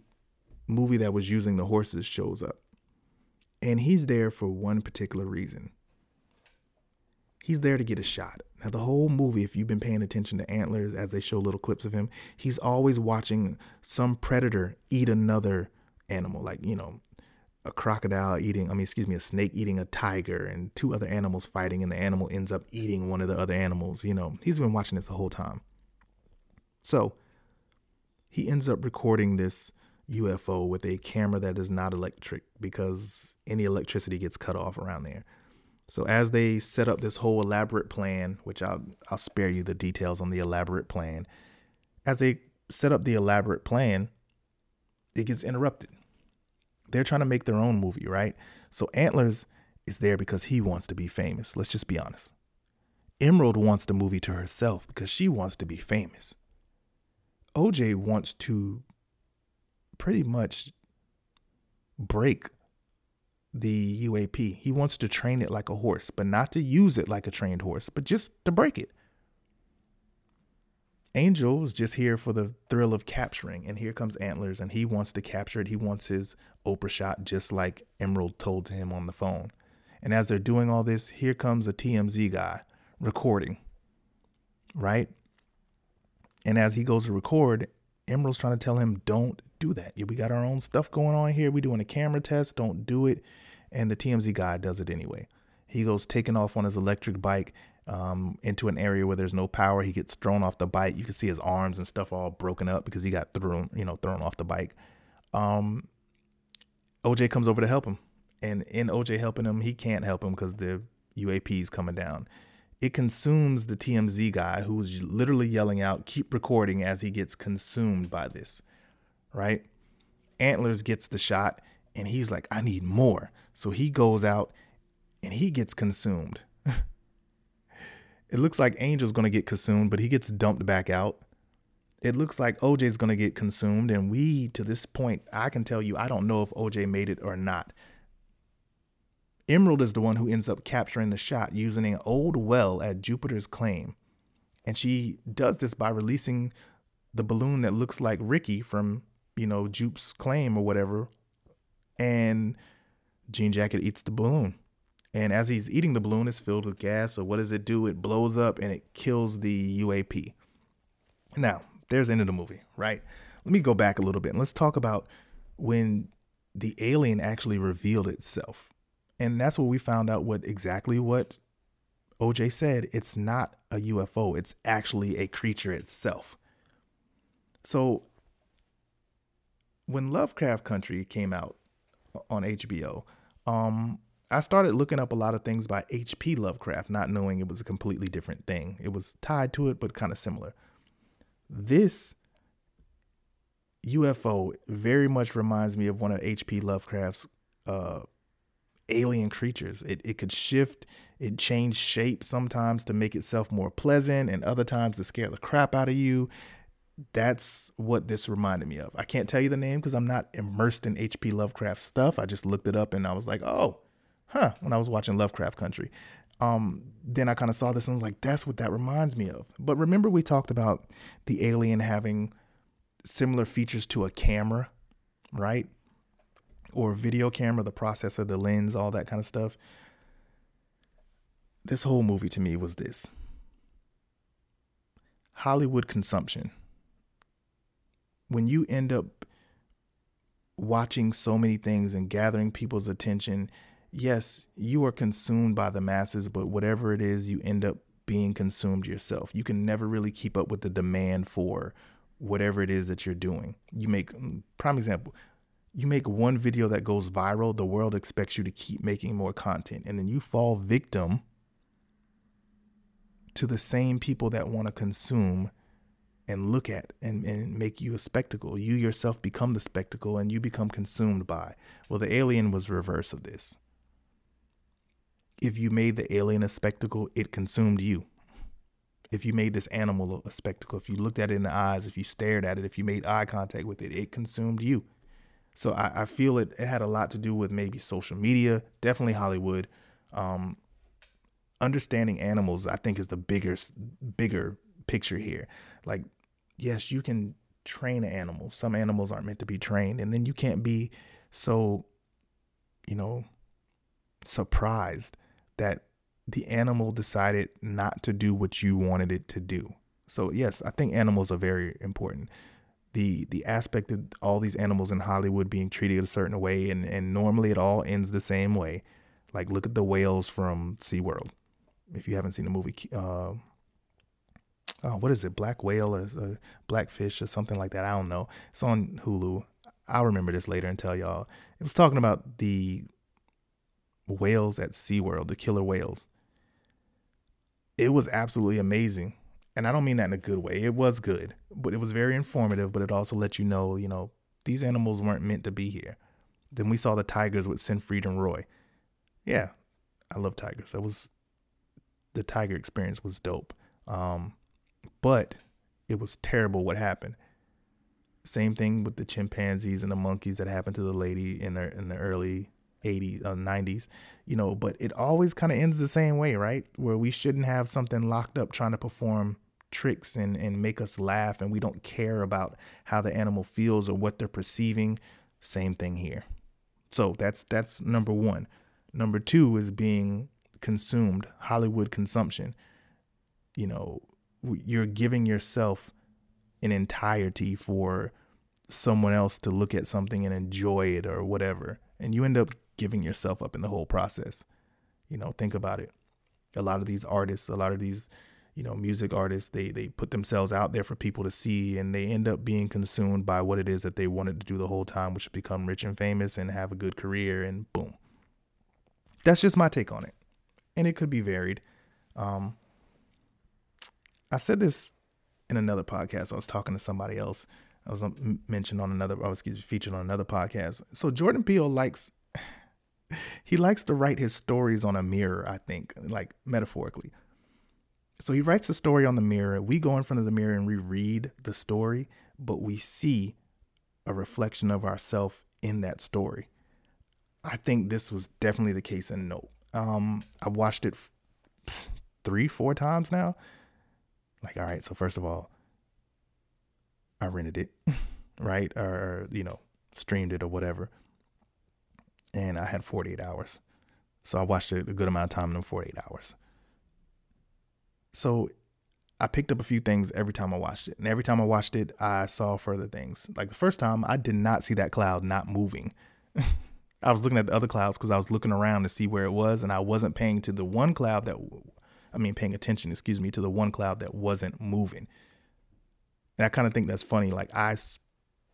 movie that was using the horses shows up. And he's there for one particular reason. He's there to get a shot. Now, the whole movie, if you've been paying attention to Antlers as they show little clips of him, he's always watching some predator eat another animal, like, you know, a crocodile eating, I mean, excuse me, a snake eating a tiger and two other animals fighting, and the animal ends up eating one of the other animals. You know, he's been watching this the whole time. So he ends up recording this UFO with a camera that is not electric because any electricity gets cut off around there. So as they set up this whole elaborate plan, which I'll I'll spare you the details on the elaborate plan, as they set up the elaborate plan, it gets interrupted. They're trying to make their own movie, right? So Antlers is there because he wants to be famous. Let's just be honest. Emerald wants the movie to herself because she wants to be famous. OJ wants to pretty much break the UAP. He wants to train it like a horse, but not to use it like a trained horse, but just to break it. Angel is just here for the thrill of capturing, and here comes Antlers, and he wants to capture it. He wants his Oprah shot, just like Emerald told to him on the phone. And as they're doing all this, here comes a TMZ guy recording, right? And as he goes to record, Emerald's trying to tell him, don't do that. We got our own stuff going on here. We're doing a camera test. Don't do it. And the TMZ guy does it anyway. He goes taking off on his electric bike um, into an area where there's no power. He gets thrown off the bike. You can see his arms and stuff all broken up because he got thrown, you know, thrown off the bike. Um, OJ comes over to help him, and in OJ helping him, he can't help him because the UAP is coming down. it consumes the TMZ guy who's literally yelling out, keep recording as he gets consumed by this, right? Antlers gets the shot and he's like, I need more. So he goes out and he gets consumed. it looks like Angel's to get consumed, but he gets dumped back out. It looks like OJ's to get consumed. And we, to this point, I can tell you, I don't know if OJ made it or not. Emerald is the one who ends up capturing the shot using an old well at Jupiter's claim. And she does this by releasing the balloon that looks like Ricky from, you know, Jupe's claim or whatever. And Jean Jacket eats the balloon. And as he's eating the balloon, it's filled with gas. So what does it do? It blows up and it kills the UAP. Now, there's the end of the movie, right? Let me go back a little bit and let's talk about when the alien actually revealed itself and that's what we found out what exactly what OJ said. It's not a UFO, it's actually a creature itself. So when Lovecraft Country came out on HBO, um, I started looking up a lot of things by H.P. Lovecraft, not knowing it was a completely different thing. It was tied to it, but kind of similar. This UFO very much reminds me of one of H.P. Lovecraft's uh, alien creatures. It, it could shift, it changed shape sometimes to make itself more pleasant and other times to scare the crap out of you. That's what this reminded me of. I can't tell you the name because I'm not immersed in H.P. Lovecraft stuff. I just looked it up and I was like, oh, huh, when I was watching Lovecraft Country. Um, then I kind of saw this and I was like, that's what that reminds me of. But remember, we talked about the alien having similar features to a camera, right? or video camera, the processor, the lens, all that kind of stuff. This whole movie to me was this Hollywood consumption. When you end up watching so many things and gathering people's attention, yes, you are consumed by the masses, but whatever it is, you end up being consumed yourself. You can never really keep up with the demand for whatever it is that you're doing. You make mm, prime example, you make one video that goes viral, the world expects you to keep making more content. And then you fall victim to the same people that want to consume and look at and, and make you a spectacle. You yourself become the spectacle and you become consumed by. Well, the alien was reverse of this. If you made the alien a spectacle, it consumed you. If you made this animal a spectacle, if you looked at it in the eyes, if you stared at it, if you made eye contact with it, it consumed you. So I, I, feel it, it had a lot to do with maybe social media, definitely Hollywood. Um, understanding animals, I think, is the bigger, bigger picture here. Like, yes, you can train an animal. Some animals aren't meant to be trained. And then you can't be so, you know, surprised that the animal decided not to do what you wanted it to do. So, yes, I think animals are very important the the aspect of all these animals in Hollywood being treated a certain way, and and normally it all ends the same way. Like look at the whales from SeaWorld. If you haven't seen the movie, uh, oh, what is it, Black Whale or uh, Blackfish or something like that? I don't know. It's on Hulu. I'll remember this later and tell y'all. It was talking about the whales at SeaWorld, the killer whales. It was absolutely amazing and I don't mean that in a good way. It was good, but it was very informative, but it also let you know, you know, these animals weren't meant to be here. Then we saw the tigers with Siegfried and Roy. Yeah, I love tigers. That was the tiger experience was dope. Um, but it was terrible what happened. Same thing with the chimpanzees and the monkeys that happened to the lady in the in the early 80s uh, 90s you know but it always kind of ends the same way right where we shouldn't have something locked up trying to perform tricks and, and make us laugh and we don't care about how the animal feels or what they're perceiving. Same thing here. So that's that's number one. Number two is being consumed, Hollywood consumption. You know, you're giving yourself an entirety for someone else to look at something and enjoy it or whatever. And you end up giving yourself up in the whole process. You know, think about it. A lot of these artists, a lot of these you know music artists they they put themselves out there for people to see and they end up being consumed by what it is that they wanted to do the whole time which is become rich and famous and have a good career and boom that's just my take on it and it could be varied um, I said this in another podcast. I was talking to somebody else. I was um, mentioned on another, I was featured on another podcast. So Jordan Peele likes, he likes to write his stories on a mirror, I think, like metaphorically. So he writes the story on the mirror. We go in front of the mirror and we read the story, but we see a reflection of ourselves in that story. I think this was definitely the case in Nope. Um, I watched it three, four times now. Like, all right, so first of all, I rented it, right? Or, you know, streamed it or whatever. And I had 48 hours. So I watched it a good amount of time in them 48 hours. So I picked up a few things every time I watched it. And every time I watched it, I saw further things. Like the first time, I did not see that cloud not moving. I was looking at the other clouds because I was looking around to see where it was, and I wasn't paying to the one cloud that, I mean, paying attention, excuse me, to the one cloud that wasn't moving. And I kind of think that's funny. Like I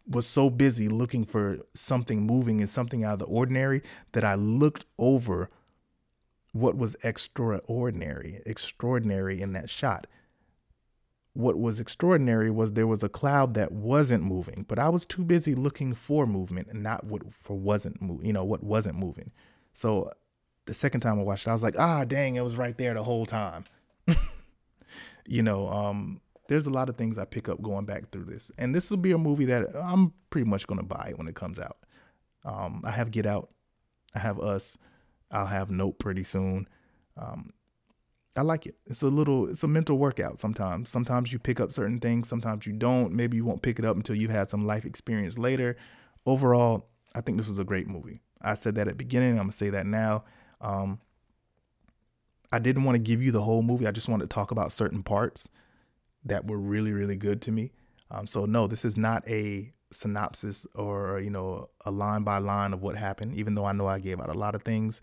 was so busy looking for something moving and something out of the ordinary that I looked over what was extraordinary, extraordinary in that shot. What was extraordinary was there was a cloud that wasn't moving, but I was too busy looking for movement and not what for wasn't you know what wasn't moving. So the second time I watched it, I was like, ah, dang, it was right there the whole time. you know, um, there's a lot of things I pick up going back through this, and this will be a movie that I'm pretty much gonna buy when it comes out. Um, I have Get Out, I have Us, I'll have Nope pretty soon. Um, I like it. It's a little, it's a mental workout sometimes. Sometimes you pick up certain things, sometimes you don't. Maybe you won't pick it up until you've had some life experience later. Overall, I think this was a great movie. I said that at the beginning. I'm gonna say that now. Um, I didn't want to give you the whole movie. I just wanted to talk about certain parts that were really, really good to me. Um, so no, this is not a synopsis or you know a line by line of what happened. Even though I know I gave out a lot of things,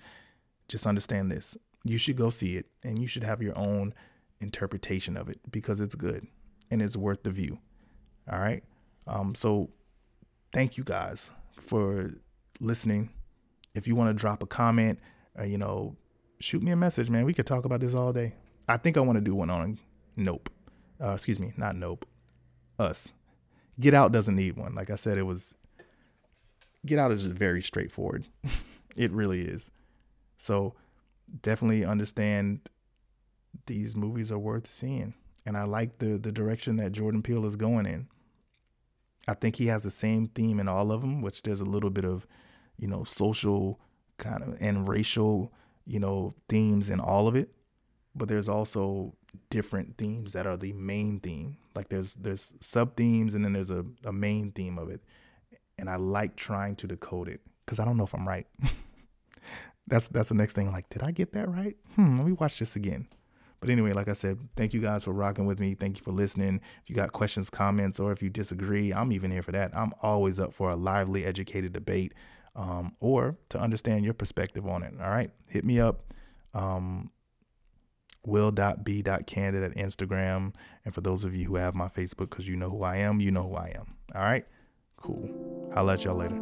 just understand this: you should go see it, and you should have your own interpretation of it because it's good and it's worth the view. All right. Um, so thank you guys for listening. If you want to drop a comment, uh, you know, shoot me a message, man. We could talk about this all day. I think I want to do one on Nope. Uh, excuse me, not Nope. Us. Get Out doesn't need one. Like I said, it was. Get Out is just very straightforward. it really is. So definitely understand these movies are worth seeing. And I like the the direction that Jordan Peele is going in. I think he has the same theme in all of them, which there's a little bit of, you know, social kind of and racial, you know, themes in all of it. But there's also different themes that are the main theme. Like there's there's sub themes and then there's a, a main theme of it. And I like trying to decode it because I don't know if I'm right. that's that's the next thing. Like, did I get that right? Hmm, let me watch this again. But anyway, like I said, thank you guys for rocking with me. Thank you for listening. If you got questions, comments, or if you disagree, I'm even here for that. I'm always up for a lively, educated debate um, or to understand your perspective on it. All right, hit me up. Um, will.b.candid at Instagram. And for those of you who have my Facebook, because you know who I am, you know who I am. All right? Cool. I'll let y'all later.